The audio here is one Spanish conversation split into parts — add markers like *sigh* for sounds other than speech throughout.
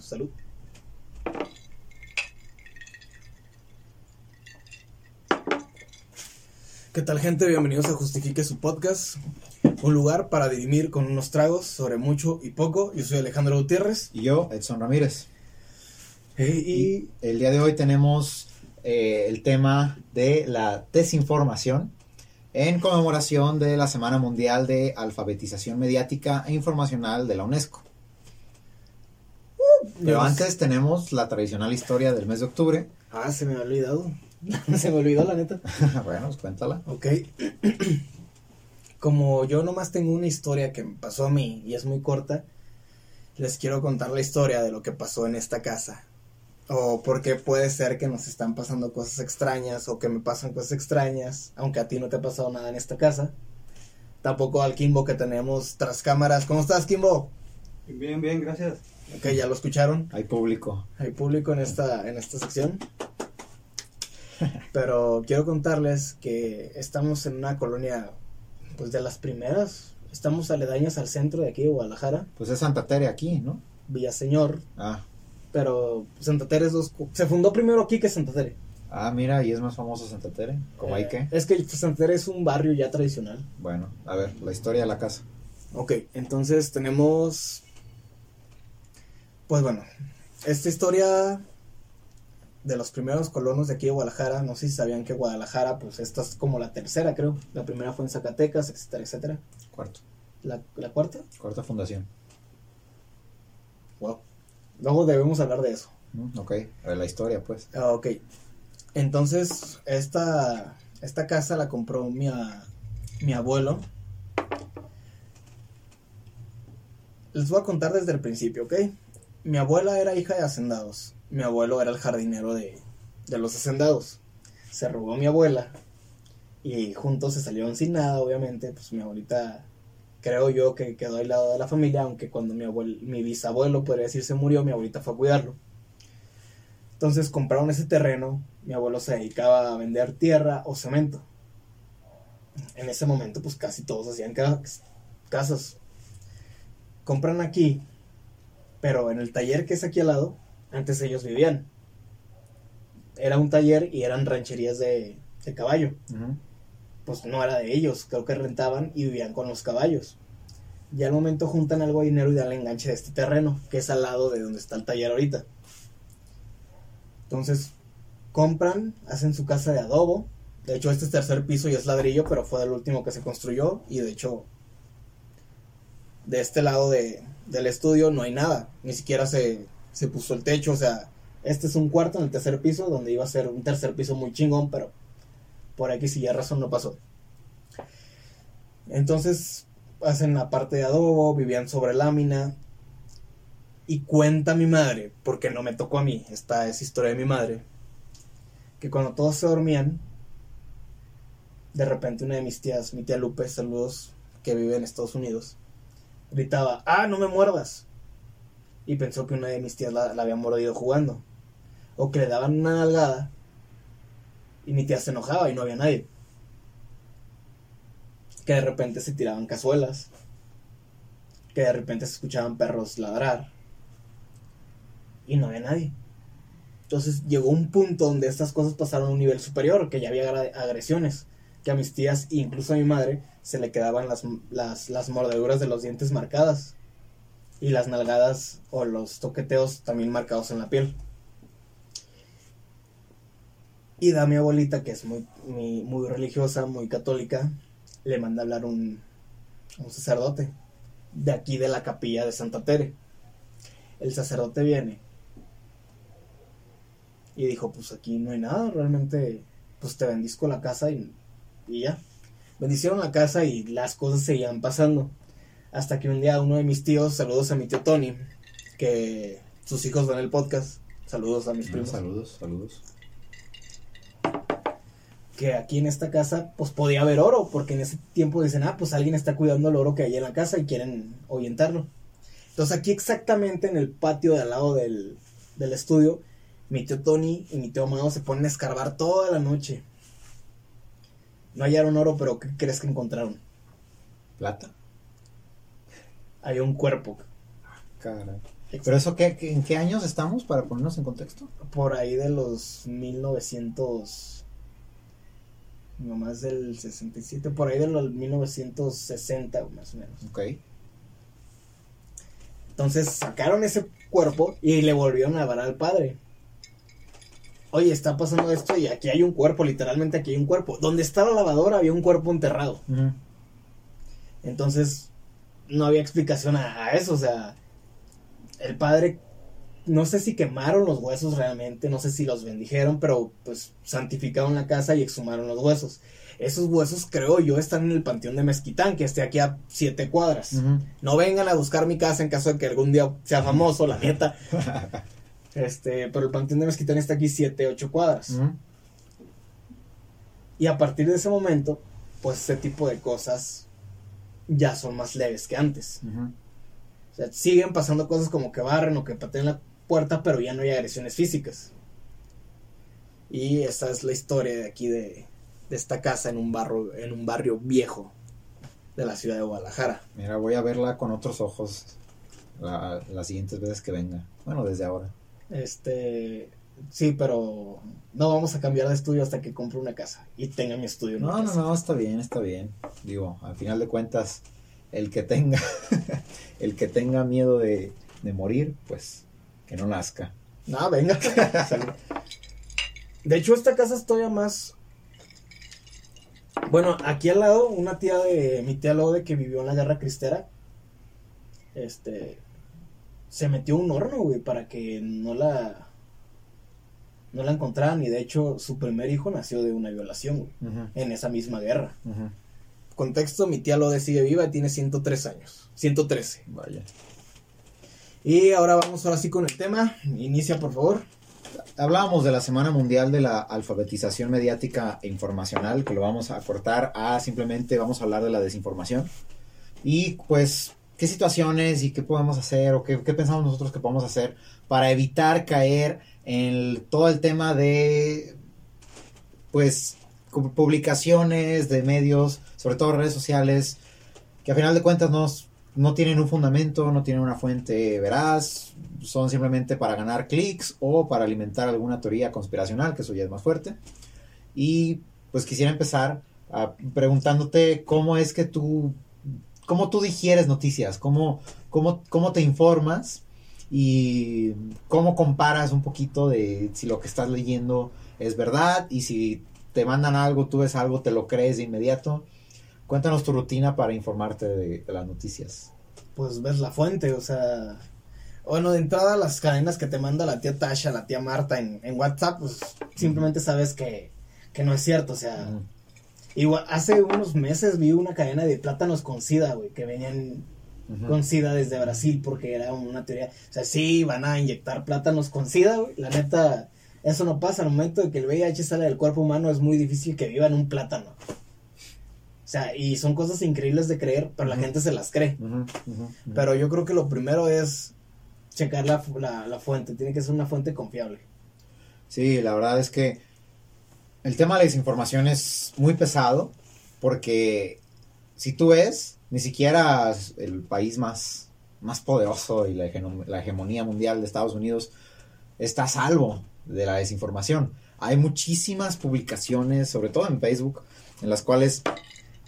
Salud. ¿Qué tal gente? Bienvenidos a Justifique su podcast, un lugar para dirimir con unos tragos sobre mucho y poco. Yo soy Alejandro Gutiérrez. Y yo, Edson Ramírez. Y, Y el día de hoy tenemos eh, el tema de la desinformación en conmemoración de la Semana Mundial de Alfabetización Mediática e Informacional de la UNESCO. Pero Dios. antes tenemos la tradicional historia del mes de octubre. Ah, se me ha olvidado. *laughs* se me olvidó la neta. *laughs* bueno, pues cuéntala. Ok. *clears throat* Como yo nomás tengo una historia que me pasó a mí y es muy corta, les quiero contar la historia de lo que pasó en esta casa. O porque puede ser que nos están pasando cosas extrañas o que me pasan cosas extrañas, aunque a ti no te ha pasado nada en esta casa. Tampoco al Kimbo que tenemos tras cámaras. ¿Cómo estás, Kimbo? Bien, bien, gracias. Ok, ya lo escucharon. Hay público. Hay público en esta, en esta sección. *laughs* Pero quiero contarles que estamos en una colonia, pues de las primeras. Estamos aledañas al centro de aquí de Guadalajara, Pues es Santa Tere aquí, ¿no? Villaseñor. Ah, Pero Santa Tere es dos. Se fundó primero aquí que Santa Tere. ah mira, y es más famoso Santa Tere. ¿Cómo hay Eh, que? Es que Santa Tere es un barrio ya tradicional. Bueno, a ver, la historia de la casa. Ok, entonces tenemos. Pues bueno, esta historia de los primeros colonos de aquí de Guadalajara. No sé si sabían que Guadalajara, pues esta es como la tercera, creo. La primera fue en Zacatecas, etcétera, etcétera. Cuarto. La, la cuarta, Cuarta fundación. wow. Luego debemos hablar de eso. Mm, ok, la historia, pues. Ah, ok. Entonces, esta, esta casa la compró mi, a- mi abuelo. Les voy a contar desde el principio, ¿ok? Mi abuela era hija de hacendados. Mi abuelo era el jardinero de, de los hacendados. Se robó a mi abuela. Y juntos se salieron sin nada, obviamente. Pues mi abuelita, creo yo que quedó al lado de la familia. Aunque cuando mi, abuelo, mi bisabuelo, podría decir, se murió, mi abuelita fue a cuidarlo. Entonces compraron ese terreno, mi abuelo se dedicaba a vender tierra o cemento. En ese momento pues casi todos hacían ca- casas. Compran aquí, pero en el taller que es aquí al lado, antes ellos vivían. Era un taller y eran rancherías de, de caballo. Pues no era de ellos, creo que rentaban y vivían con los caballos. Y al momento juntan algo de dinero y dan el enganche de este terreno, que es al lado de donde está el taller ahorita. Entonces, compran, hacen su casa de adobo. De hecho, este es tercer piso y es ladrillo, pero fue el último que se construyó. Y de hecho, de este lado de, del estudio no hay nada. Ni siquiera se, se puso el techo. O sea, este es un cuarto en el tercer piso, donde iba a ser un tercer piso muy chingón, pero por X y Y razón no pasó. Entonces, hacen la parte de adobo, vivían sobre lámina. Y cuenta mi madre, porque no me tocó a mí, esta es historia de mi madre, que cuando todos se dormían, de repente una de mis tías, mi tía Lupe, saludos, que vive en Estados Unidos, gritaba, ah, no me muerdas. Y pensó que una de mis tías la, había mordido jugando. O que le daban una nalgada y mi tía se enojaba y no había nadie. Que de repente se tiraban cazuelas. Que de repente se escuchaban perros ladrar y no había nadie. Entonces llegó un punto donde estas cosas pasaron a un nivel superior, que ya había agresiones, que a mis tías e incluso a mi madre se le quedaban las, las, las mordeduras de los dientes marcadas y las nalgadas o los toqueteos también marcados en la piel. Y da mi abuelita, que es muy, muy, religiosa, muy católica, le manda a hablar un, un sacerdote de aquí de la capilla de Santa Tere. El sacerdote viene y dijo, pues aquí no hay nada, realmente, pues te bendizco la casa y, y ya. Bendicieron la casa y las cosas seguían pasando. Hasta que un día uno de mis tíos, saludos a mi tío Tony, que sus hijos ven el podcast, saludos a mis primos, Saludos, saludos. que aquí en esta casa pues podía haber oro, porque en ese tiempo dicen, ah, pues alguien está cuidando el oro que hay en la casa y quieren ahuyentarlo. Entonces aquí exactamente en el patio de al lado del, del estudio, mi tío Tony y mi tío Amado se ponen a escarbar toda la noche. No hallaron oro, pero ¿qué crees que encontraron? Plata. Había un cuerpo. Caray. ¿Pero eso qué, qué- en qué años estamos para ponernos en contexto? Por ahí de los 1900. Mi mamá es del 67, por ahí de los 1960 más o menos. Ok. Entonces sacaron ese cuerpo y le volvieron a dar al padre. Oye, está pasando esto y aquí hay un cuerpo, literalmente aquí hay un cuerpo. Donde está la lavadora había un cuerpo enterrado. Entonces, no había explicación a, a eso. O sea, el padre, no sé si quemaron los huesos realmente, no sé si los bendijeron, pero pues santificaron la casa y exhumaron los huesos. Esos huesos, creo yo, están en el panteón de Mezquitán, que esté aquí a siete cuadras. No vengan a buscar mi casa en caso de que algún día sea famoso, la neta. *laughs* Este, pero el panteón de Mezquitán está aquí siete, ocho cuadras. Ujú. Y a partir de ese momento, pues ese tipo de cosas ya son más leves que antes. O sea, siguen pasando cosas como que barren o que pateen la puerta, pero ya no hay agresiones físicas. Y esa es la historia de aquí de, de esta casa en un barrio, en un barrio viejo de la ciudad de Guadalajara. Mira, voy a verla con otros ojos la- las siguientes veces que venga. Bueno, desde ahora. Este, sí, pero no vamos a cambiar de estudio hasta que compre una casa y tenga mi estudio. en mi No, no, casa. no, está bien, está bien. Digo, al final de cuentas, el que tenga, *laughs* el que tenga miedo de, de morir, pues que no nazca. No, venga. *laughs* De hecho, esta casa es todavía más. Bueno, aquí al lado, una tía de mi tía Lode que vivió en la guerra cristera. Este. Se metió un horno, güey, para que no la. No la encontraran. Y de hecho, su primer hijo nació de una violación, güey. Ujú, En esa misma guerra. Contexto: mi tía Lode sigue viva y tiene 103 años. 113. Vaya. Y ahora vamos ahora sí con el tema. Inicia, por favor. Hablábamos de la Semana Mundial de la Alfabetización Mediática e Informacional, que lo vamos a cortar a simplemente vamos a hablar de la desinformación. Y pues, ¿qué situaciones y qué podemos hacer o qué, qué pensamos nosotros que podemos hacer para evitar caer en todo el tema de, pues, pu- publicaciones de medios, sobre todo redes sociales, que a final de cuentas no, no tienen un fundamento, no tienen una fuente veraz, son simplemente para ganar clics o para alimentar alguna teoría conspiracional, que eso ya es más fuerte. Y pues quisiera empezar a preguntándote cómo es que tú, cómo tú digieres noticias, cómo, cómo, cómo te informas y cómo comparas un poquito de si lo que estás leyendo es verdad y si te mandan algo, tú ves algo, te lo crees de inmediato. Cuéntanos tu rutina para informarte de, de las noticias. pues ves la fuente, o sea, bueno, de entrada las cadenas que te manda la tía Tasha, la tía Marta en, en WhatsApp, pues simplemente sabes que, que no es cierto, o sea, Ujú. Igual hace unos meses vi una cadena de plátanos con sida, güey, que venían con sida desde Brasil porque era una teoría, o sea, sí, van a inyectar plátanos con sida, güey, la neta, eso no pasa, al momento de que el VIH sale del cuerpo humano es muy difícil que viva en un plátano. O sea, y son cosas increíbles de creer, pero la gente se las cree. Pero yo creo que lo primero es checar la, la fuente. Tiene que ser una fuente confiable. Sí, la verdad es que el tema de la desinformación es muy pesado porque si tú ves, ni siquiera el país más, más poderoso y la, la hegemonía mundial de Estados Unidos está a salvo de la desinformación. Hay muchísimas publicaciones, sobre todo en Facebook, en las cuales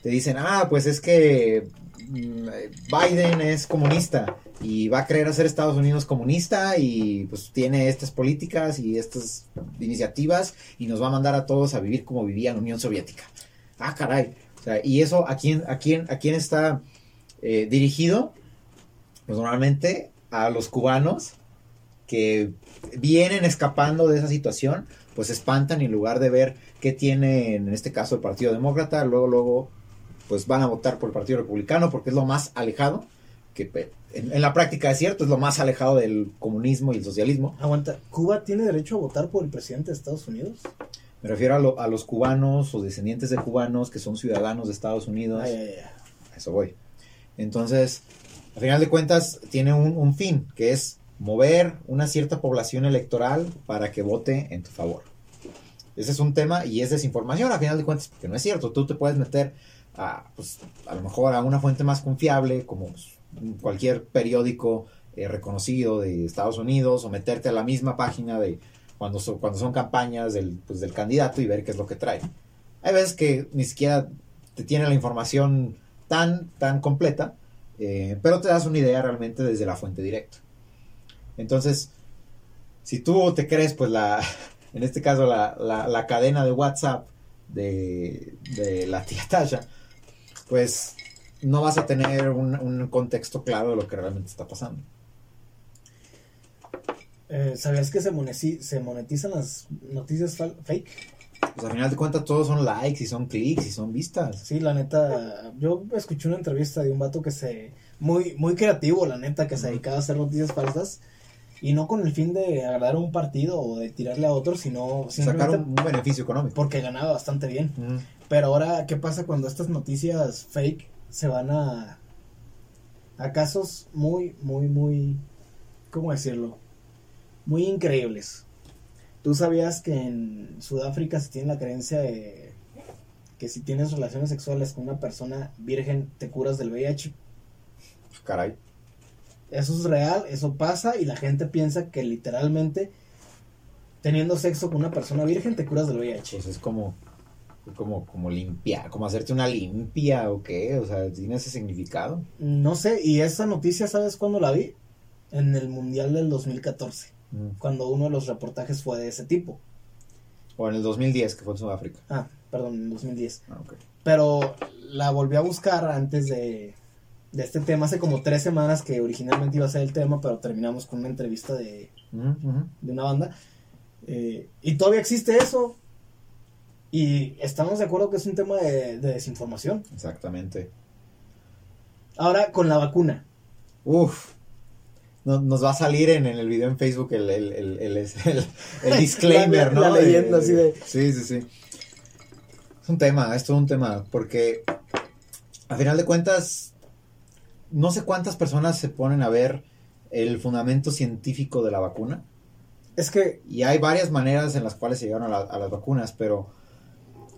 te dicen, ah, pues es que Biden es comunista y va a querer hacer Estados Unidos comunista y pues tiene estas políticas y estas iniciativas y nos va a mandar a todos a vivir como vivía la Unión Soviética. Ah, caray. O sea, y eso a quién, a quién, a quién está eh, dirigido? Pues normalmente a los cubanos que vienen escapando de esa situación, pues espantan y en lugar de ver qué tiene en este caso el Partido Demócrata, luego, luego, pues van a votar por el Partido Republicano porque es lo más alejado, que en, en la práctica es cierto, es lo más alejado del comunismo y el socialismo. Aguanta, ¿Cuba tiene derecho a votar por el presidente de Estados Unidos? Me refiero a, lo- a los cubanos o descendientes de cubanos que son ciudadanos de Estados Unidos. Ay, ay, ay. A eso voy. Entonces, a final de cuentas, tiene un, un fin, que es mover una cierta población electoral para que vote en tu favor. Ese es un tema y es desinformación, a final de cuentas, porque no es cierto. Tú te puedes meter a, pues, a lo mejor a una fuente más confiable, como pues, cualquier periódico eh, reconocido de Estados Unidos o meterte a la misma página de cuando, cuando son campañas del, pues, del candidato y ver qué es lo que trae. Hay veces que ni siquiera te tiene la información tan, tan completa, eh, pero te das una idea realmente desde la fuente directa. Entonces, si tú te crees, pues la, *laughs* en este caso, la, la, la cadena de WhatsApp de, de, la tía Tasha, pues no vas a tener un, un, contexto claro de lo que realmente está pasando. Eh, ¿Sabías que se, monetiz se monetizan las noticias fake? Pues al final de cuentas todos son likes y son clics y son vistas. Sí, la neta, yo escuché una entrevista de un vato que se, muy, muy creativo, la neta, que se dedicaba a hacer noticias falsas y no con el fin de agradar a un partido o de tirarle a otro, sino sacar un, beneficio económico. Porque ganaba bastante bien. Pero ahora, ¿qué pasa cuando estas noticias fake se van a a casos muy, muy, muy, ¿cómo decirlo? Muy increíbles. ¿Tú sabías que en Sudáfrica se tiene la creencia de que si tienes relaciones sexuales con una persona virgen te curas del VIH? Caray. Eso es real, eso pasa y la gente piensa que literalmente teniendo sexo con una persona virgen te curas del VIH. Pues es como como como limpiar, como hacerte una limpia o qué, o sea, tiene ese significado. No sé, y esa noticia, ¿sabes cuándo la vi? En el Mundial del 2014, mm. cuando uno de los reportajes fue de ese tipo. O en el 2010, que fue en Sudáfrica. Ah, perdón, en 2010. Ah, okay. Pero la volví a buscar antes de, de este tema, hace como tres semanas que originalmente iba a ser el tema, pero terminamos con una entrevista de, Uh -huh. de una banda. Eh, y todavía existe eso. Y estamos de acuerdo que es un tema de, de desinformación. Exactamente. Ahora, con la vacuna. Uf. No, nos va a salir en, en, el video en Facebook el, el, el, el, *laughs* disclaimer, la, ¿no? La leyenda, así de... Sí, sí, sí. Es un tema, es todo un tema, porque a final de cuentas, no sé cuántas personas se ponen a ver el fundamento científico de la vacuna. Es que... Y hay varias maneras en las cuales se llegaron a, la, a las vacunas, pero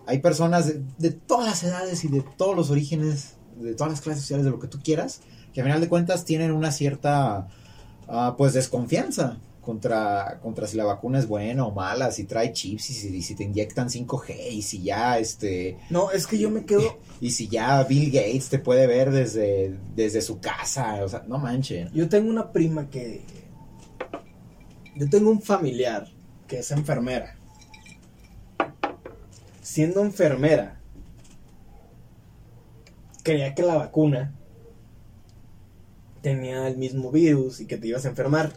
hay personas de, de, todas las edades y de todos los orígenes, de todas las clases sociales, de lo que tú quieras, que a final de cuentas tienen una cierta, uh, pues, desconfianza contra, contra si la vacuna es buena o mala, si trae chips y si, te inyectan 5G y si ya, este... No, es que yo me quedo... Y, *laughs* y si ya Bill Gates te puede ver desde, desde su casa, o sea, no manchen. Yo tengo una prima que... Yo tengo un familiar que es enfermera siendo enfermera, creía que la vacuna tenía el mismo virus y que te ibas a enfermar.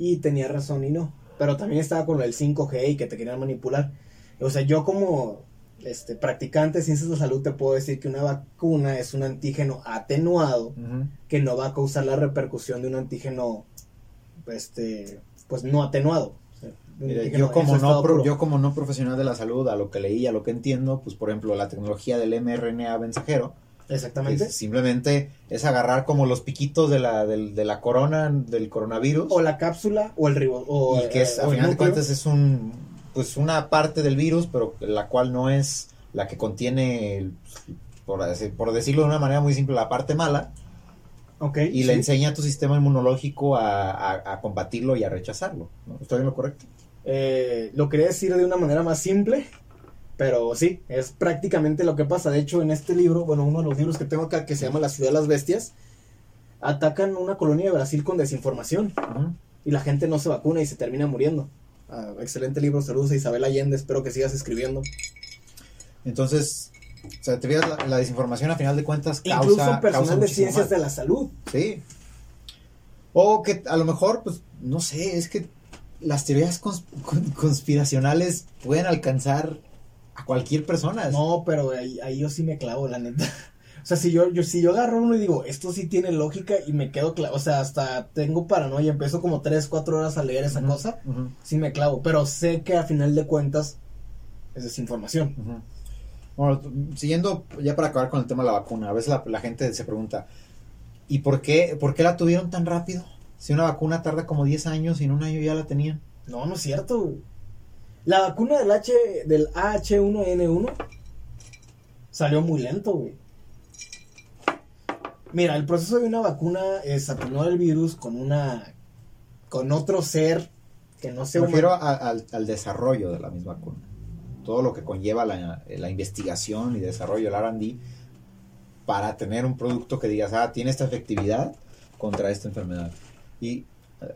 Y tenía razón y no. Pero también estaba con el 5G y que te querían manipular. O sea, yo como este, practicante de ciencias de salud te puedo decir que una vacuna es un antígeno atenuado Uh -huh. que no va a causar la repercusión de un antígeno este, pues no atenuado. Mira, yo, como no pro, yo como no profesional de la salud, a lo que leí, a lo que entiendo, pues por ejemplo la tecnología del mRNA mensajero, Exactamente. Es simplemente es agarrar como los piquitos de la, de, de, la corona, del coronavirus. O la cápsula o el ribo. O, y que es, eh, a final de cuentas es un, pues una parte del virus, pero la cual no es la que contiene, por, por decirlo de una manera muy simple, la parte mala. Okay, y sí. le enseña a tu sistema inmunológico a, a, a combatirlo y a rechazarlo. ¿no? ¿Estoy en lo correcto? Eh, lo quería decir de una manera más simple, pero sí, es prácticamente lo que pasa. De hecho, en este libro, bueno, uno de los libros que tengo acá, que se llama La ciudad de las bestias, atacan una colonia de Brasil con desinformación. Uh -huh. Y la gente no se vacuna y se termina muriendo. Ah, excelente libro, saludos a Isabel Allende, espero que sigas escribiendo. Entonces, o sea, te fijas, la, la, desinformación a final de cuentas causa... Incluso personal causa de ciencias mal. de la salud. Sí. O que a lo mejor, pues, no sé, es que las teorías cons conspiracionales pueden alcanzar a cualquier persona. No, pero ahí, ahí, yo sí me clavo, la neta. *laughs* O sea, si yo, yo, si yo agarro uno y digo, esto sí tiene lógica y me quedo clavo, o sea, hasta tengo paranoia, empiezo como 3, 4 horas a leer esa uh -huh, cosa, uh -huh. sí me clavo, pero sé que a final de cuentas es desinformación. Uh -huh. Bueno, siguiendo ya para acabar con el tema de la vacuna, a veces la, la gente se pregunta, ¿y por qué, por qué la tuvieron tan rápido? Si una vacuna tarda como 10 años y en un año ya la tenían. No, no es cierto. La vacuna del H del AH1N1 salió muy lento, güey. Mira, el proceso de una vacuna es atenuar el virus con una. con otro ser que no sea Me refiero a- al, al desarrollo de la misma vacuna. Todo lo que conlleva la, la investigación y desarrollo, el RD, para tener un producto que digas, ah, tiene esta efectividad contra esta enfermedad. Y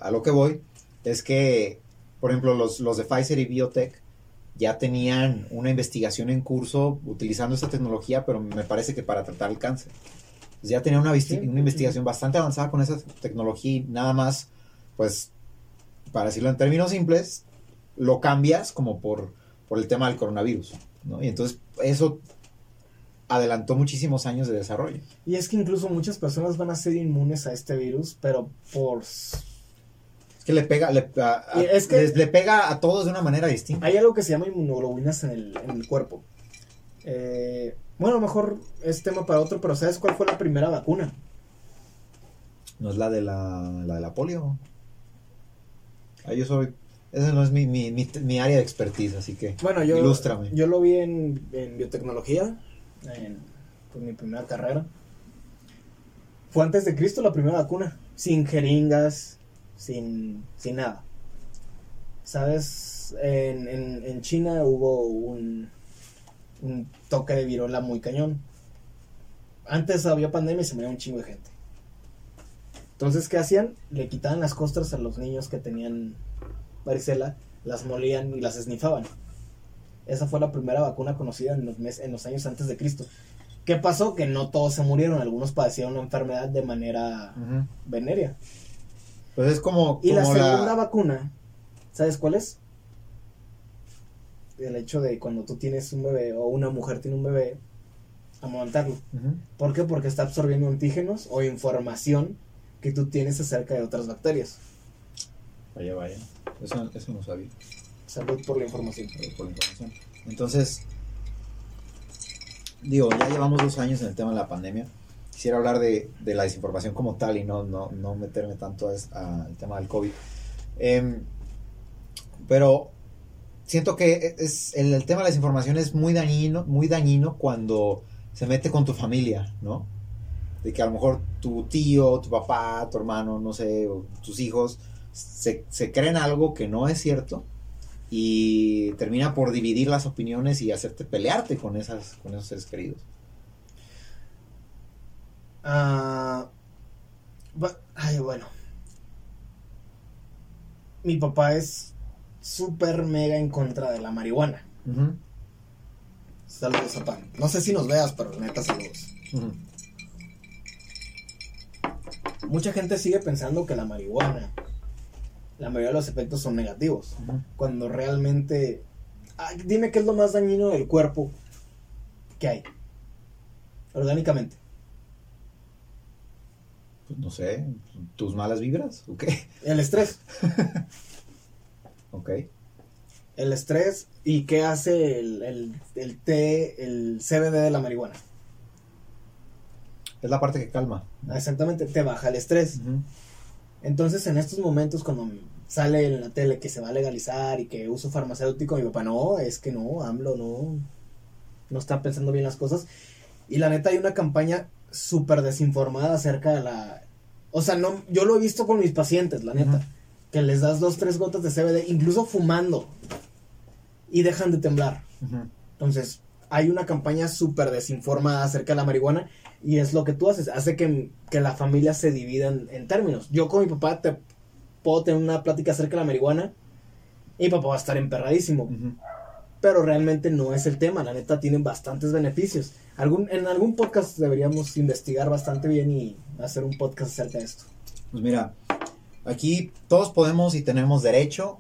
a lo que voy es que, por ejemplo, los, los de Pfizer y Biotech ya tenían una investigación en curso utilizando esta tecnología, pero me parece que para tratar el cáncer. Pues ya tenían una, Sí, una investigación bastante avanzada con esa tecnología y nada más, pues, para decirlo en términos simples, lo cambias como por, por el tema del coronavirus, ¿no? Y entonces eso adelantó muchísimos años de desarrollo. Y es que incluso muchas personas van a ser inmunes a este virus, pero por. Es que le pega, le, a- a- Y es que- les- le pega a todos de una manera distinta. Hay algo que se llama inmunoglobulinas en el, en el cuerpo. Eh, bueno, a lo mejor es tema para otro, pero ¿sabes cuál fue la primera vacuna? No es la de la, la de la polio. Ah, yo soy, esa no es mi, mi, mi, mi área de expertise, así que Bueno, yo, ilústrame. yo lo vi en, en biotecnología, en pues, mi primera carrera. Fue antes de Cristo la primera vacuna, sin jeringas, sin, sin nada. ¿Sabes? En, en, en China hubo un, un toque de virola muy cañón. Antes había pandemia y se moría un chingo de gente. Entonces, ¿qué hacían? Le quitaban las costras a los niños que tenían varicela, las molían y las esnifaban. Esa fue la primera vacuna conocida en los, mes- en los años antes de Cristo. ¿Qué pasó? Que no todos se murieron, algunos padecieron una enfermedad de manera Ujú. venérea. Pues es como, Y la segunda vacuna, ¿sabes cuál es? El hecho de cuando tú tienes un bebé o una mujer tiene un bebé, amamantarlo. Ujú. ¿Por qué? Porque está absorbiendo antígenos o información que tú tienes acerca de otras bacterias. Vaya, vaya. Eso, eso no sabía. Salud por la información. eh, por la información. Entonces, digo, ya llevamos dos años en el tema de la pandemia. Quisiera hablar de, de la desinformación como tal y no, no, no meterme tanto al tema del COVID. Em, pero siento que es, el, tema de la desinformación es muy dañino, muy dañino cuando se mete con tu familia, ¿no? De que a lo mejor tu tío, tu papá, tu hermano, no sé, tus hijos se, se creen algo que no es cierto y termina por dividir las opiniones y hacerte pelearte con esas con esos seres queridos. Bu- ay, bueno. Mi papá es súper mega en contra de la marihuana. Saludos, papá. No sé si nos veas, pero neta, saludos. Mucha gente sigue pensando que la marihuana, la mayoría de los efectos son negativos. Cuando realmente. Dime qué es lo más dañino del cuerpo que hay. Orgánicamente. Pues no sé, tus malas vibras, ¿o qué? El estrés. Ok. El estrés y qué hace el, el, el té, el CBD de la marihuana. Es la parte que calma. Exactamente, te baja el estrés. Entonces, en estos momentos, cuando sale en la tele que se va a legalizar y que uso farmacéutico, mi papá, no, es que no, AMLO no, no está pensando bien las cosas. Y la neta, hay una campaña súper desinformada acerca de la. O sea, no, yo lo he visto con mis pacientes, la neta, que les das dos, tres gotas de CBD, incluso fumando, y dejan de temblar. Entonces, hay una campaña súper desinformada acerca de la marihuana y es lo que tú haces, hace que, que la familia se divida en, en términos. Yo con mi papá te puedo tener una plática acerca de la marihuana y mi papá va a estar emperradísimo, pero realmente no es el tema, la neta tienen bastantes beneficios. Algún, en algún podcast deberíamos investigar bastante bien y hacer un podcast acerca de esto. Pues mira, aquí todos podemos y tenemos derecho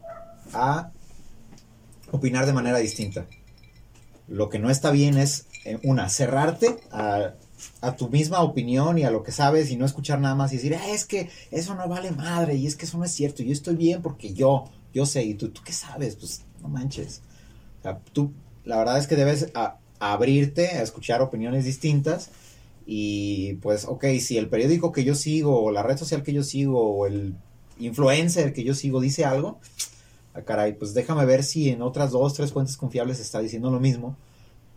a opinar de manera distinta. Lo que no está bien es, eh, una, cerrarte a, a tu misma opinión y a lo que sabes y no escuchar nada más y decir, "Ah, es que eso no vale madre y es que eso no es cierto, yo estoy bien porque yo, yo sé, y tú, ¿tú qué sabes? Pues no manches. Tú, la verdad es que debes abrirte a escuchar opiniones distintas y pues, ok, si el periódico que yo sigo, o la red social que yo sigo, o el influencer que yo sigo dice algo, ah, caray, pues déjame ver si en otras dos, tres fuentes confiables está diciendo lo mismo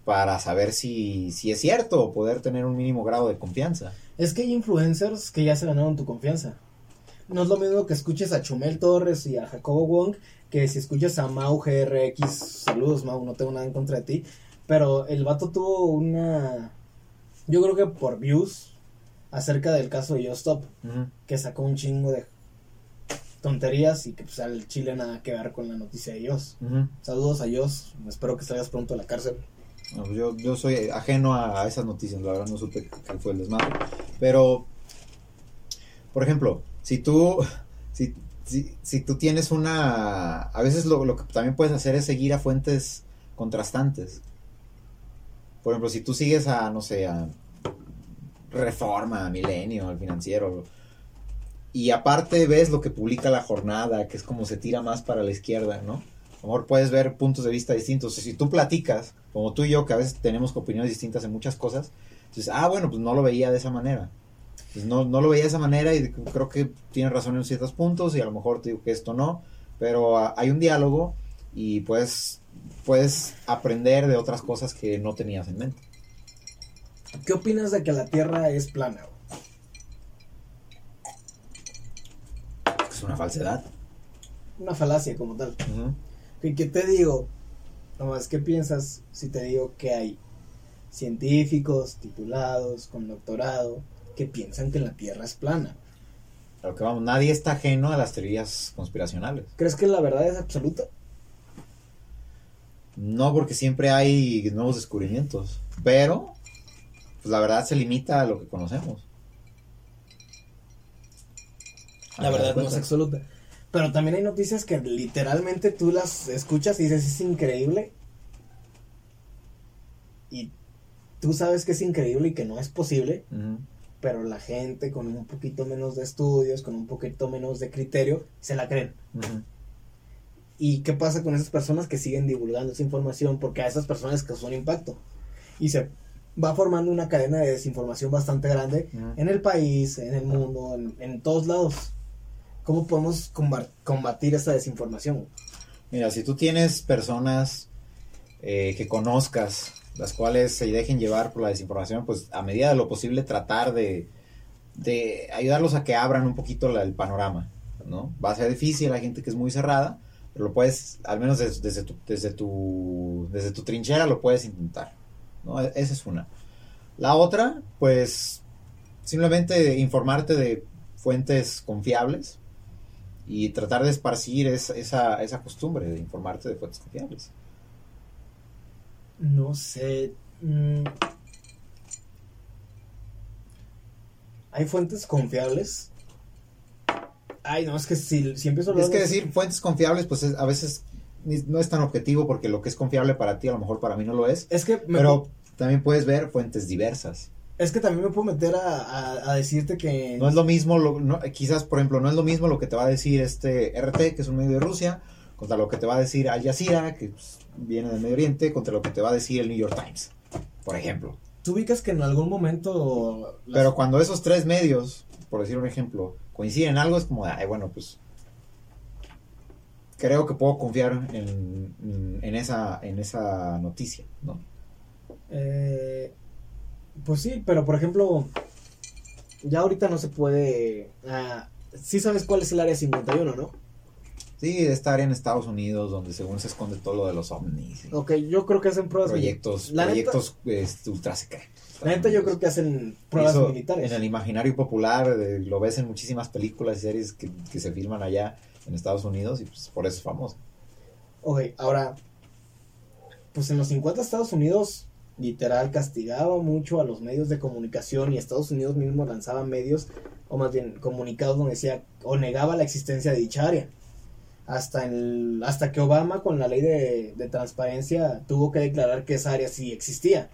para saber si, si es cierto o poder tener un mínimo grado de confianza. Es que hay influencers que ya se ganaron tu confianza. No es lo mismo que escuches a Chumel Torres y a Jacobo Wong que si escuchas a Mau GRX. Saludos, Mau, no tengo nada en contra de ti. Pero el vato tuvo una. Yo creo que por views acerca del caso de Yo Stop, que sacó un chingo de tonterías y que pues al chile nada que ver con la noticia de Dios. Saludos a Dios, espero que salgas pronto de la cárcel. No, pues yo, yo soy ajeno a, a esas noticias, la verdad no supe cuál fue el desmadre. Pero, por ejemplo, si tú, *laughs* si, si, si tú tienes una... A veces lo, lo que también puedes hacer es seguir a fuentes contrastantes. Por ejemplo, si tú sigues a, no sé, a Reforma, Milenio, al financiero, y aparte ves lo que publica la jornada, que es como se tira más para la izquierda, ¿no? A lo mejor puedes ver puntos de vista distintos. Si tú platicas, como tú y yo, que a veces tenemos opiniones distintas en muchas cosas, entonces, ah, bueno, pues no lo veía de esa manera. Pues no, no lo veía de esa manera y creo que tienes razón en ciertos puntos y a lo mejor te digo que esto no, pero ah, hay un diálogo y pues puedes aprender de otras cosas que no tenías en mente. ¿Qué opinas de que la Tierra es plana? Es una falsedad. Una falacia como tal. ¿Y qué te digo? Nomás, ¿qué piensas si te digo que hay científicos titulados con doctorado que piensan que la Tierra es plana? Lo que vamos, nadie está ajeno a las teorías conspiracionales. ¿Crees que la verdad es absoluta? No porque siempre hay nuevos descubrimientos, pero pues la verdad se limita a lo que conocemos. La verdad no es absoluta. Pero también hay noticias que literalmente tú las escuchas y dices, es increíble. Y tú sabes que es increíble y que no es posible. Pero la gente con un poquito menos de estudios, con un poquito menos de criterio, se la creen. ¿Y qué pasa con esas personas que siguen divulgando esa información? Porque a esas personas causó un impacto. Y se va formando una cadena de desinformación bastante grande en el país, en el mundo, en, en todos lados. ¿Cómo podemos comba- combatir esa desinformación? Mira, si tú tienes personas eh, que conozcas, las cuales se dejen llevar por la desinformación, pues a medida de lo posible tratar de, de ayudarlos a que abran un poquito la- el panorama, ¿no? Va a ser difícil, hay gente que es muy cerrada, lo puedes, al menos des- desde, tu, desde, tu, desde tu trinchera lo puedes intentar, ¿no? E- Esa es una. La otra, pues, simplemente informarte de fuentes confiables y tratar de esparcir es- esa, esa costumbre de informarte de fuentes confiables. No sé. mm, ¿Hay fuentes confiables? Ay, no, es que si, si empiezo a hablar Es que de- decir fuentes confiables, pues es- a veces no es tan objetivo porque lo que es confiable para ti a lo mejor para mí no lo es, Es que, me pero también puedes ver fuentes diversas. es que también me puedo meter a, a- a decirte que... No es lo mismo, lo- no- quizás por ejemplo, no es lo mismo lo que te va a decir este RT, que es un medio de Rusia, contra lo que te va a decir Al Jazeera, que pues, viene del Medio Oriente, contra lo que te va a decir el New York Times, por ejemplo. Tú ubicas que en algún momento... las- Pero cuando esos tres medios, por decir un ejemplo, coinciden en algo, es como, ay, bueno, pues creo que puedo confiar en, en esa, en esa noticia, ¿no? Eh, pues sí, pero por ejemplo, ya ahorita no se puede... ah, sí sabes cuál es el área 51, ¿no? Sí, de esta área en Estados Unidos, donde según se esconde todo lo de los ovnis, Ok, yo creo que hacen pruebas... proyectos, neta- proyectos este, ultra secretos. La neta yo creo que hacen pruebas Eso, militares. En el imaginario popular, eh, lo ves en muchísimas películas y series que, que se filman allá en Estados Unidos y pues por eso es famoso. Ok, ahora, pues en los 50 Estados Unidos literal castigaba mucho a los medios de comunicación y Estados Unidos mismo lanzaba medios, o más bien comunicados donde decía, o negaba la existencia de dicha área. Hasta, el, hasta que Obama con la ley de, de transparencia tuvo que declarar que esa área sí existía.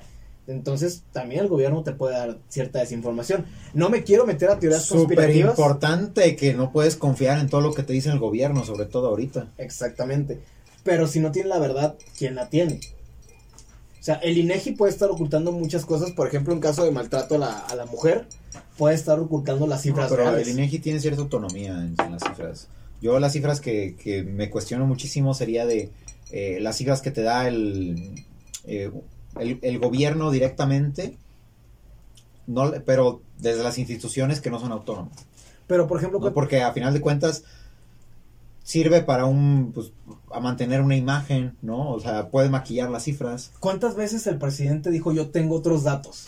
Entonces también el gobierno te puede dar cierta desinformación. No me quiero meter a teorías Súper conspirativas. importante que no puedes confiar en todo lo que te dice el gobierno, sobre todo ahorita. Exactamente. Pero si no tiene la verdad, ¿quién la tiene? O sea, el INEGI puede estar ocultando muchas cosas. Por ejemplo, en caso de maltrato a la, a la mujer, puede estar ocultando las cifras pero reales. el INEGI tiene cierta autonomía en, en las cifras. Yo las cifras que, que me cuestiono muchísimo sería de eh, las cifras que te da el, eh, el, el gobierno directamente no, pero desde las instituciones que no son autónomas. Pero, por ejemplo, ¿no? Porque a final de cuentas sirve para un, pues, a mantener una imagen, ¿no? O sea, puede maquillar las cifras. ¿cuántas veces el presidente dijo yo tengo otros datos?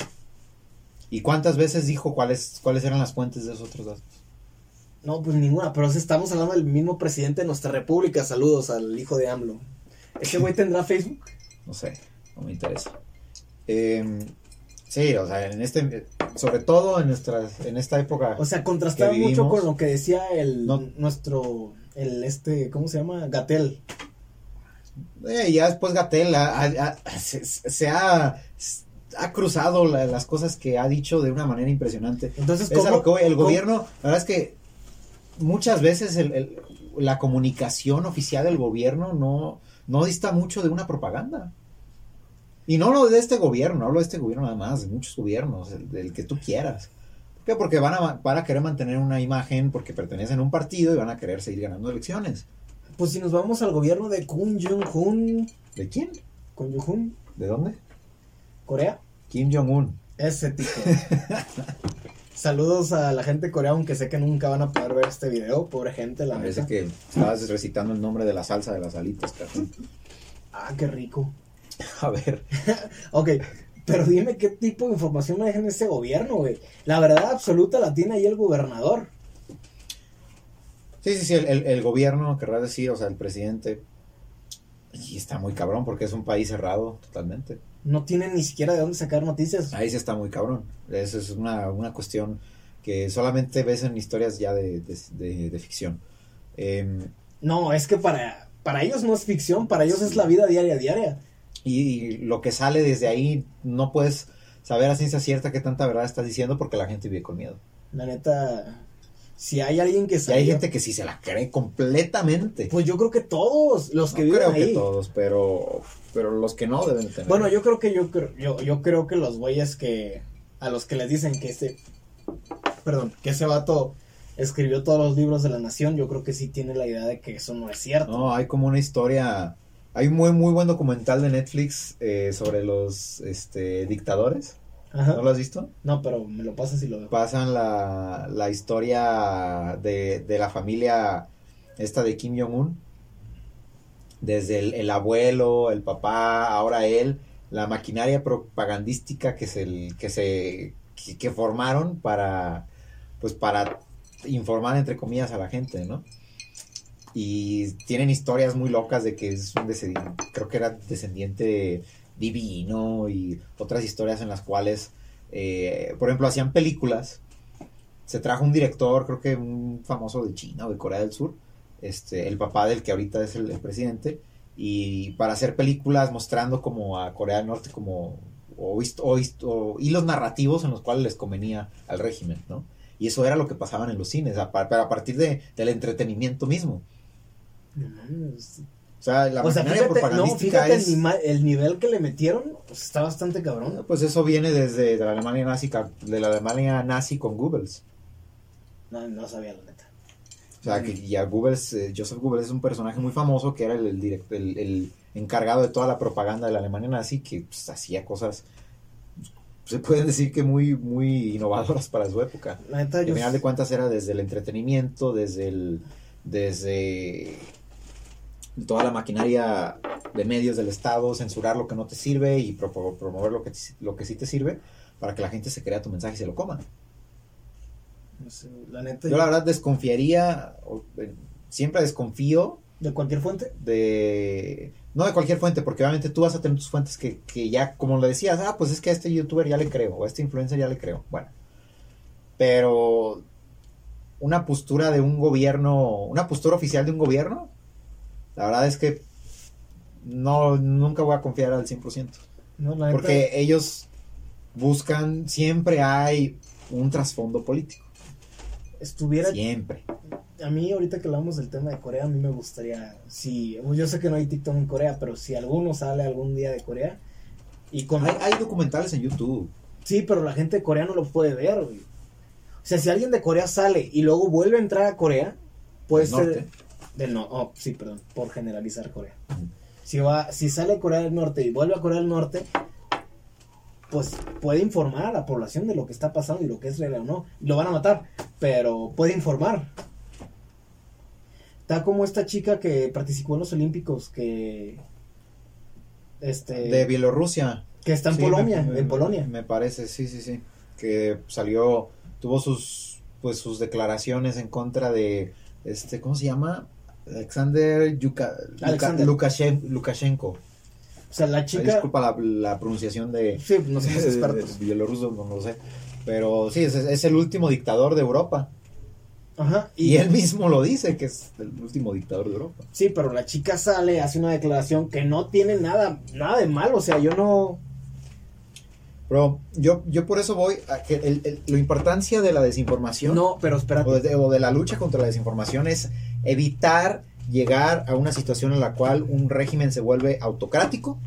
¿Y cuántas veces dijo cuáles, cuáles eran las fuentes de esos otros datos? No, pues ninguna, pero estamos hablando del mismo presidente de nuestra república. Saludos al hijo de AMLO. ¿Ese güey tendrá Facebook? No sé, no me interesa. Em, sí, o sea, en este, sobre todo en nuestras, en esta época. O sea, contrastaba mucho con lo que decía el No. nuestro, el este, ¿cómo se llama? Gatel. Eh, ya después Gatel ha- ha- ha- se, se ha, ha cruzado la- las cosas que ha dicho de una manera impresionante. Entonces, Es a ¿cómo- lo que voy. El cómo- gobierno, la verdad es que muchas veces el- el- la comunicación oficial del gobierno no, no dista mucho de una propaganda. Y no lo de este gobierno, hablo de este gobierno nada más, de muchos gobiernos, el, del que tú quieras. ¿Por qué? Porque van a, van a querer mantener una imagen porque pertenecen a un partido y van a querer seguir ganando elecciones. Pues si nos vamos al gobierno de Kim Jong-un, ¿De quién? Kim Jong-un, ¿De dónde? Corea, Kim Jong-un. ese tipo. *laughs* Saludos a la gente de Corea, aunque sé que nunca van a poder ver este video, pobre gente, la Parece neta. que estabas recitando el nombre de la salsa de las alitas, cajón. Ah, qué rico. *laughs* A ver. *laughs* Ok, pero dime qué tipo de información maneja en ese gobierno, güey. La verdad absoluta la tiene ahí el gobernador. Sí, sí, sí, el, el- el gobierno, querrás decir, o sea, el presidente. Y está muy cabrón porque es un país cerrado totalmente. No tiene ni siquiera de dónde sacar noticias. Ahí sí está muy cabrón. Eso es una, una cuestión que solamente ves en historias ya de, de, de- de ficción. Em, No, es que para, para ellos no es ficción, para ellos es la vida diaria, diaria. Y, y lo que sale desde ahí no puedes saber a ciencia cierta qué tanta verdad estás diciendo porque la gente vive con miedo. La neta, si hay alguien que Y salió, hay gente que sí se la cree completamente. pues yo creo que todos los que no viven creo ahí. que todos, pero, pero los que no deben tener. Bueno, yo creo que yo creo, yo, yo creo que los güeyes que a los que les dicen que ese perdón, que ese vato escribió todos los libros de la nación, yo creo que sí tiene la idea de que eso no es cierto. No, hay como una historia. Hay un muy, muy buen documental de Netflix eh, sobre los este, dictadores. Ajá. ¿No lo has visto? No, pero me lo pasas y lo veo. Pasan la, la historia de, de la familia esta de Kim Jong-un. Desde el, el abuelo, el papá, ahora él, la maquinaria propagandística que se, que se que, que formaron para pues para informar entre comillas a la gente, ¿no? Y tienen historias muy locas de que es un descendiente, creo que era descendiente divino y otras historias en las cuales, eh, por ejemplo, hacían películas. Se trajo un director, creo que un famoso de China o de Corea del Sur, este, el papá del que ahorita es el, presidente, y para hacer películas mostrando como a Corea del Norte como o, o o hilos narrativos en los cuales les convenía al régimen, ¿no? Y eso era lo que pasaban en los cines, a a partir de, del entretenimiento mismo. O sea, la o sea, fíjate, propagandística es... el, nivel que le metieron, pues está bastante cabrón. Pues eso viene desde de la Alemania nazi, de la Alemania nazi con Goebbels. No, no sabía la neta. O sea, que ya Goebbels, eh, Joseph Goebbels es un personaje muy famoso que era el, el, direct- el- encargado de toda la propaganda de la Alemania nazi, que pues, hacía cosas, se pueden decir que muy, muy innovadoras para su época. La neta, al final de cuentas era desde el entretenimiento, desde el, desde toda la maquinaria de medios del Estado, censurar lo que no te sirve y pro- promover lo que, te- lo que sí te sirve para que la gente se crea tu mensaje y se lo coma. no sé, la neta, Yo la verdad desconfiaría, o, eh, siempre desconfío de cualquier fuente. de, no de cualquier fuente, porque obviamente tú vas a tener tus fuentes que, que ya, como le decías, ah, pues es que a este youtuber ya le creo, o a este influencer ya le creo. Bueno, pero una postura de un gobierno, una postura oficial de un gobierno, la verdad es que no, nunca voy a confiar al 100%. No, la neta, Porque ellos buscan, siempre hay un trasfondo político. estuviera Siempre. a mí ahorita que hablamos del tema de Corea, a mí me gustaría, si, yo sé que no hay TikTok en Corea, pero si alguno sale algún día de Corea y con... Hay, hay documentales en YouTube. Sí, pero la gente de Corea no lo puede ver, güey. O sea, si alguien de Corea sale y luego vuelve a entrar a Corea, puede Del ser... Del no, oh, sí, perdón, por generalizar Corea. Si va, si sale Corea del Norte y vuelve a Corea del Norte, pues puede informar a la población de lo que está pasando y lo que es real o no. Lo van a matar, pero puede informar. Está como esta chica que participó en los Olímpicos, que... Este... De Bielorrusia. Que está en Sí, Polonia, me- en Polonia. Me parece, sí, sí, sí. Que salió, tuvo sus, pues sus declaraciones en contra de, este, ¿cómo se llama? Alexander, Yuka, Alexander. Lukashenko. O sea, la chica... Disculpa la, la pronunciación de, Sí, no expertos. de bielorruso, no lo sé. Pero sí, es, es el último dictador de Europa. Ajá. Y él mismo lo dice, que es el último dictador de Europa. Sí, pero la chica sale, hace una declaración que no tiene nada, nada de malo. O sea, yo no... Pero yo, yo por eso voy a que el- el- la importancia de la desinformación No, pero espérate. o de, o de la lucha contra la desinformación es evitar llegar a una situación en la cual un régimen se vuelve autocrático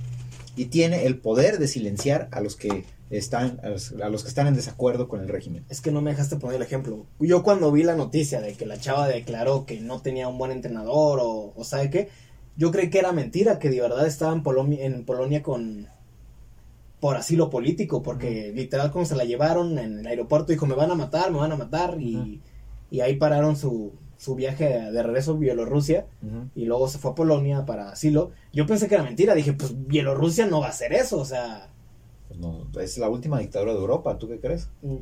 y tiene el poder de silenciar a los que están a los, a los que están en desacuerdo con el régimen. Es que no me dejaste poner el ejemplo. Yo cuando vi la noticia de que la chava declaró que no tenía un buen entrenador o, o sabe qué, yo creí que era mentira, que de verdad estaba en Polonia, en Polonia con por asilo político, porque literal como se la llevaron en el aeropuerto dijo me van a matar, me van a matar y ahí pararon su, su viaje de regreso a Bielorrusia y luego se fue a Polonia para asilo. Yo pensé que era mentira, dije pues Bielorrusia no va a hacer eso, o sea, Pues no, es la última dictadura de Europa, ¿tú qué crees? mm,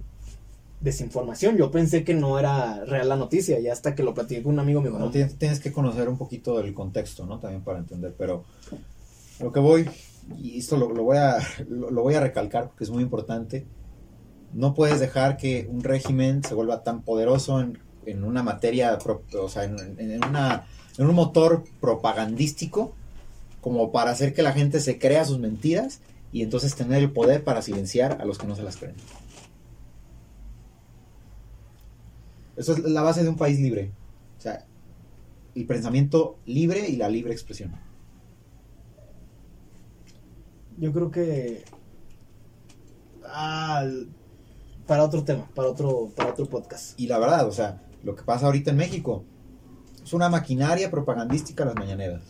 desinformación. Yo pensé que no era real la noticia y hasta que lo platiqué con un amigo me dijo, No, no, tienes, tienes que conocer un poquito del contexto, ¿no? También para entender, pero lo que voy, y esto lo, lo voy, a, lo, lo voy a recalcar porque es muy importante, no puedes dejar que un régimen se vuelva tan poderoso en, en una materia, o sea, en, en una, en un motor propagandístico como para hacer que la gente se crea sus mentiras y entonces tener el poder para silenciar a los que no se las creen. Eso es la base de un país libre. O sea, el pensamiento libre y la libre expresión. yo creo que ah, para otro tema, para otro para otro podcast. Y la verdad, o sea, lo que pasa ahorita en México es una maquinaria propagandística a las mañaneras.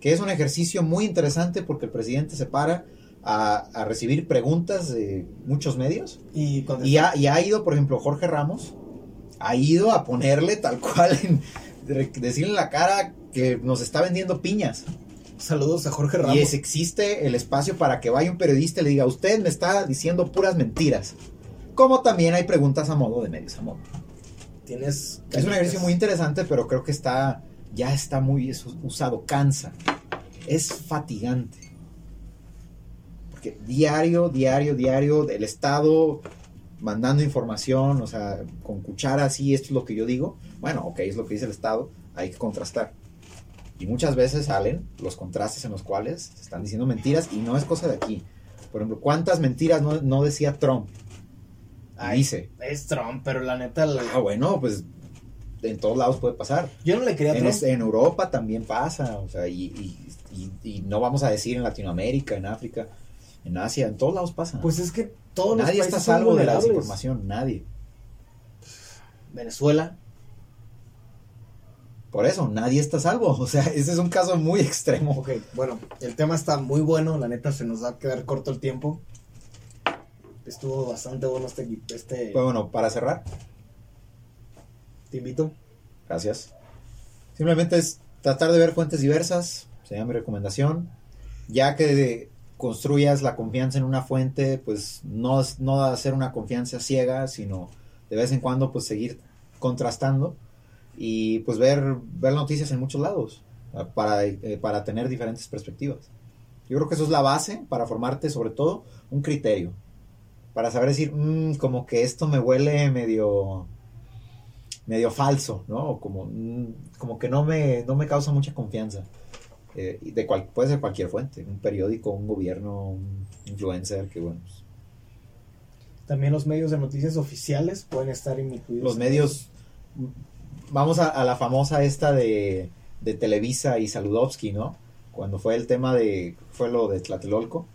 Que es un ejercicio muy interesante porque el presidente se para a, a recibir preguntas de muchos medios. Y, ha, y ha ido, por ejemplo, Jorge Ramos, ha ido a ponerle tal cual, en, decirle en la cara que nos está vendiendo piñas. saludos a Jorge Ramos. Y es, existe el espacio para que vaya un periodista y le diga, usted me está diciendo puras mentiras. Como también hay preguntas a modo de medios a modo. Tienes Es un ejercicio muy interesante, pero creo que está ya está muy usado, cansa. Es fatigante. Porque diario, diario, diario, del Estado mandando información, o sea, con cuchara así, esto es lo que yo digo. Bueno, ok, es lo que dice el Estado, hay que contrastar. Y muchas veces salen los contrastes en los cuales se están diciendo mentiras y no es cosa de aquí. Por ejemplo, ¿cuántas mentiras no, no decía Trump? Ay, dice. Es Trump, pero la neta la- Ah, bueno, pues en todos lados puede pasar. yo no le quería En, es- en Europa también pasa, o sea, y, y- y- y no vamos a decir en Latinoamérica, en África, en Asia, en todos lados pasa. Pues es que todos nadie los está salvo de la desinformación, nadie. Venezuela, Por eso, nadie está salvo. O sea, *laughs* ese es un caso muy extremo. Ok, bueno, el tema está muy bueno, la neta se nos va a quedar corto el tiempo. Estuvo bastante bueno este este Pues bueno, para cerrar, te invito. gracias. Simplemente es tratar de ver fuentes diversas, sería mi recomendación. Ya que construyas la confianza en una fuente, pues no, no hacer una confianza ciega, sino de vez en cuando pues seguir contrastando y pues ver, ver noticias en muchos lados ah, para, eh, para tener diferentes perspectivas. Yo creo que eso es la base para formarte sobre todo un criterio, para saber decir, "Mm, como que esto me huele medio medio falso, ¿no? O como, mm, como que no me, no me causa mucha confianza. Eh, de cual, puede ser cualquier fuente, un periódico, un gobierno, un influencer, que bueno, pues, También los medios de noticias oficiales pueden estar incluidos. los medios, vamos a, a la famosa esta de, de Televisa y Saludowski, ¿no? Cuando fue el tema de, fue lo de Tlatelolco,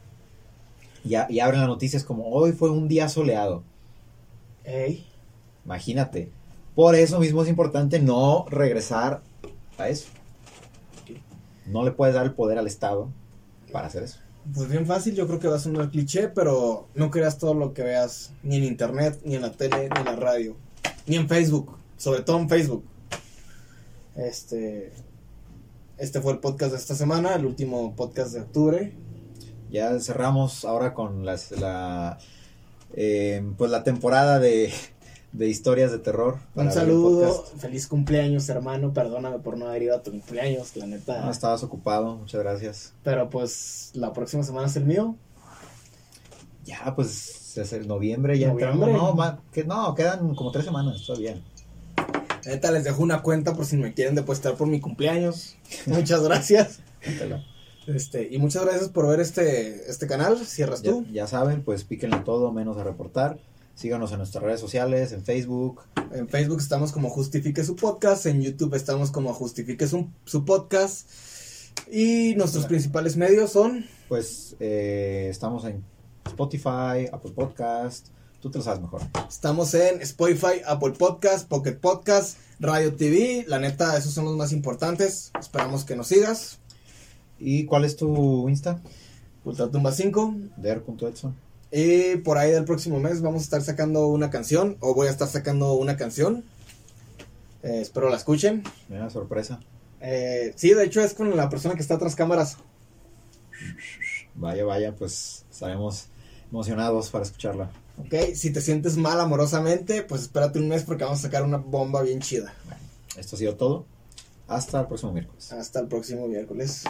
y, a- y abren las noticias como, hoy fue un día soleado. Ey, Imagínate. Por eso mismo es importante no regresar a eso. No le puedes dar el poder al Estado para hacer eso. Pues bien fácil, yo creo que va a sonar cliché, pero no creas todo lo que veas, ni en internet, ni en la tele, ni en la radio, ni en Facebook, sobre todo en Facebook. Este, este fue el podcast de esta semana, el último podcast de octubre. Ya cerramos ahora con las, la, eh, pues la temporada de, de historias de terror. Un saludo, podcast. feliz cumpleaños hermano, perdóname por no haber ido a tu cumpleaños, la neta. No, estabas ocupado, muchas gracias. Pero pues la próxima semana es el mío. Ya, pues es el noviembre, ya Noviembre. entramos. No, ma- que, no, quedan como tres semanas todavía. La neta les dejo una cuenta por si me quieren depositar por mi cumpleaños. Muchas gracias. Cuéntalo. Este, y muchas gracias por ver este, este canal. Cierras tú. ya saben, pues píquenle todo menos a reportar. Síganos en nuestras redes sociales, en Facebook. En Facebook estamos como Justifique su podcast. En YouTube estamos como Justifique su, su podcast. Y nuestros principales medios son. Pues eh, estamos en Spotify, Apple Podcast. Tú te lo sabes mejor. Estamos en Spotify, Apple Podcast, Pocket Podcast, Radio TV. La neta, esos son los más importantes. Esperamos que nos sigas. ¿Y cuál es tu Insta? Ultratumba 5. Der.edson. Y por ahí del próximo mes vamos a estar sacando una canción. O voy a estar sacando una canción. Eh, espero la escuchen. Mira, sorpresa. Eh, sí, de hecho es con la persona que está tras cámaras. Vaya, vaya, pues estaremos emocionados para escucharla. Ok, si te sientes mal amorosamente, pues espérate un mes porque vamos a sacar una bomba bien chida. Esto ha sido todo. Hasta el próximo miércoles. Hasta el próximo miércoles.